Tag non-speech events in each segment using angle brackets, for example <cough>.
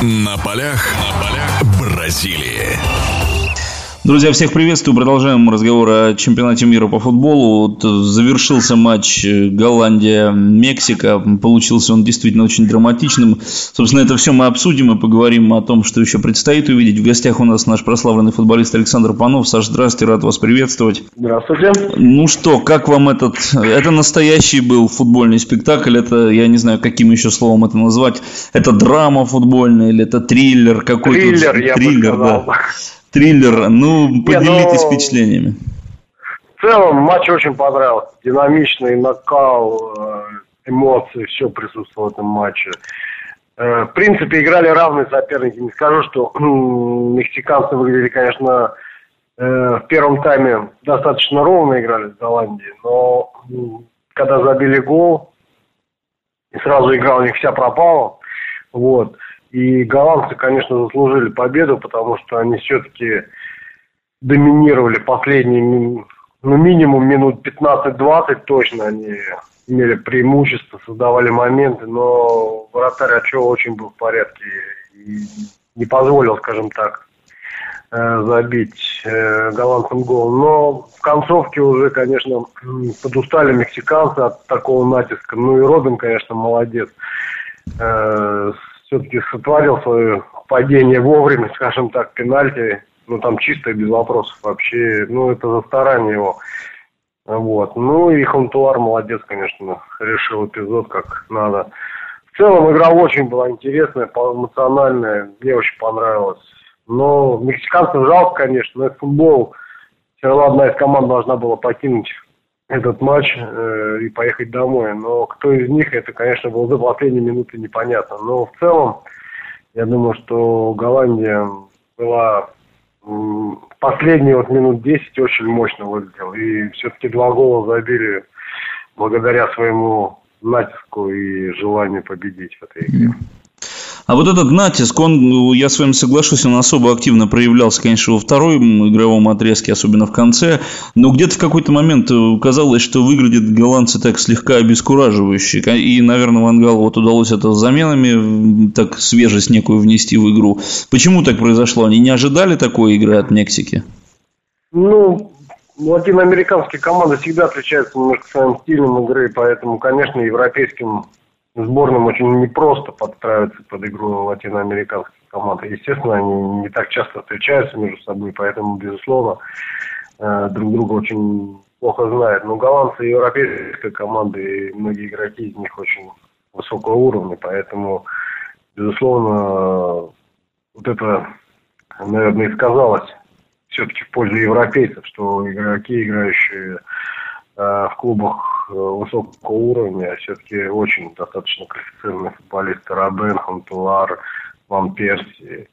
На полях, на полях Бразилии. Друзья, всех приветствую. Продолжаем разговор о чемпионате мира по футболу. Вот завершился матч Голландия-Мексика. Получился он действительно очень драматичным. Собственно, это все мы обсудим и поговорим о том, что еще предстоит увидеть. В гостях у нас наш прославленный футболист Александр Панов. Саш, здравствуйте, рад вас приветствовать. Здравствуйте. Ну что, как вам этот... Это настоящий был футбольный спектакль. Это, я не знаю, каким еще словом это назвать. Это драма футбольная или это триллер какой-то? Триллер, я триллер, бы сказал. да триллер. Ну, поделитесь но... впечатлениями. В целом матч очень понравился. Динамичный накал, э, эмоции, все присутствовало в этом матче. Э, в принципе, играли равные соперники. Не скажу, что <clears throat> мексиканцы выглядели, конечно, э, в первом тайме достаточно ровно играли с Голландией, но когда забили гол, и сразу игра у них вся пропала. Вот. И голландцы, конечно, заслужили победу, потому что они все-таки доминировали последние, ну, минимум минут 15-20 точно они имели преимущество, создавали моменты, но вратарь Ачо очень был в порядке и не позволил, скажем так, э, забить э, голландцам гол. Но в концовке уже, конечно, подустали мексиканцы от такого натиска. Ну и Робин, конечно, молодец. Все-таки сотворил свое падение вовремя, скажем так, пенальти. Ну, там чисто без вопросов вообще. Ну, это за старание его. Вот. Ну, и Хунтуар молодец, конечно, решил эпизод как надо. В целом игра очень была интересная, эмоциональная. Мне очень понравилось. Но мексиканцев жалко, конечно, но футбол. Все равно одна из команд должна была покинуть этот матч э, и поехать домой. Но кто из них, это, конечно, было до последней минуты непонятно. Но в целом, я думаю, что Голландия была последние вот минут 10 очень мощно выглядел. И все-таки два гола забили благодаря своему натиску и желанию победить в этой игре. А вот этот натиск, он, я с вами соглашусь, он особо активно проявлялся, конечно, во втором игровом отрезке, особенно в конце. Но где-то в какой-то момент э, казалось, что выглядят голландцы так слегка обескураживающе. И, наверное, Вангалу вот удалось это заменами так свежесть некую внести в игру. Почему так произошло? Они не ожидали такой игры от Мексики? Ну, латиноамериканские команды всегда отличаются немножко своим стилем игры, поэтому, конечно, европейским сборным очень непросто подстраиваться под игру латиноамериканских команд. Естественно, они не так часто встречаются между собой, поэтому, безусловно, э, друг друга очень плохо знают. Но голландцы и европейская команды, и многие игроки из них очень высокого уровня, поэтому, безусловно, вот это, наверное, и сказалось все-таки в пользу европейцев, что игроки, играющие Э, в клубах высокого уровня все-таки очень достаточно квалифицированные футболисты. Робен, Хантуар, Ван Перси,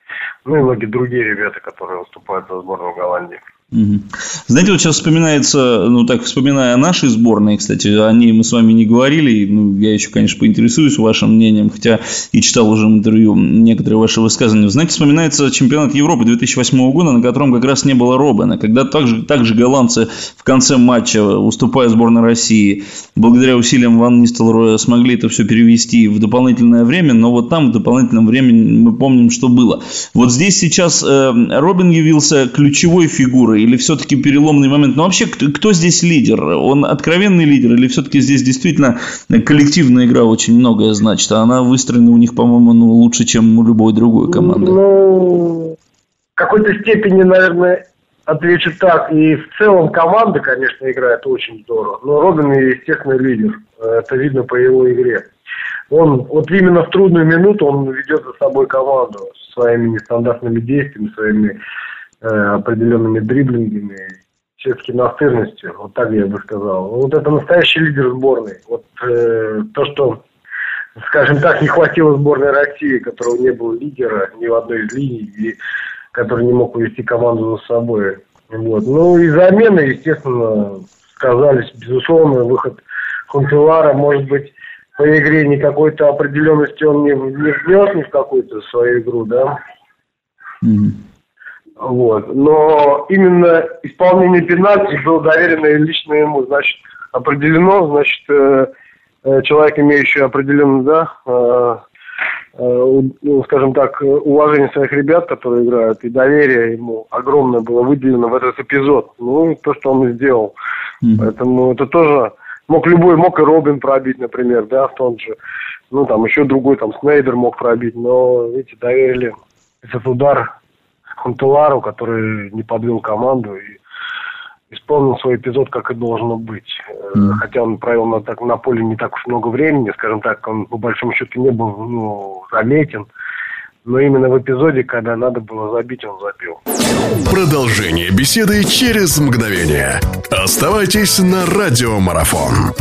ну и многие другие ребята, которые выступают за сборную Голландии. Знаете, вот сейчас вспоминается, ну так, вспоминая о нашей сборной, кстати, о ней мы с вами не говорили, ну, я еще, конечно, поинтересуюсь вашим мнением, хотя и читал уже интервью некоторые ваши высказывания. Знаете, вспоминается чемпионат Европы 2008 года, на котором как раз не было Робена, когда также, также голландцы в конце матча, уступая сборной России, благодаря усилиям Ван Нистелроя смогли это все перевести в дополнительное время, но вот там в дополнительном времени мы помним, что было. Вот здесь сейчас э, Робин явился ключевой фигурой или все-таки переломный момент? Ну, вообще, кто, здесь лидер? Он откровенный лидер или все-таки здесь действительно коллективная игра очень многое значит? А она выстроена у них, по-моему, ну, лучше, чем у любой другой команды. Ну, в какой-то степени, наверное, отвечу так. И в целом команда, конечно, играет очень здорово. Но Робин, естественно, лидер. Это видно по его игре. Он вот именно в трудную минуту он ведет за собой команду своими нестандартными действиями, своими определенными дриблингами, все-таки настырностью, вот так я бы сказал. Вот это настоящий лидер сборной. Вот э, то, что, скажем так, не хватило сборной России, которого не было лидера ни в одной из линий, и который не мог увести команду за собой. Вот. Ну и замены, естественно, сказались, безусловно, выход Хунтелара, может быть, по игре ни какой-то определенности он не, не внес ни в какую-то свою игру, да. Mm-hmm. Вот. Но именно исполнение пенальти было доверено лично ему. Значит, определено, значит, э, э, человек, имеющий определенный, да, э, ну, скажем так, уважение своих ребят, которые играют, и доверие ему огромное было выделено в этот эпизод. Ну, то, что он и сделал. Mm-hmm. Поэтому это тоже мог любой, мог и Робин пробить, например, да, в том же. Ну, там еще другой, там, Снейдер мог пробить, но, видите, доверили этот удар Хунтелару, который не подвел команду и исполнил свой эпизод, как и должно быть. Mm. Хотя он провел на, так, на поле не так уж много времени, скажем так, он по большому счету не был ну, заметен. Но именно в эпизоде, когда надо было забить, он забил. Продолжение беседы через мгновение. Оставайтесь на радиомарафон.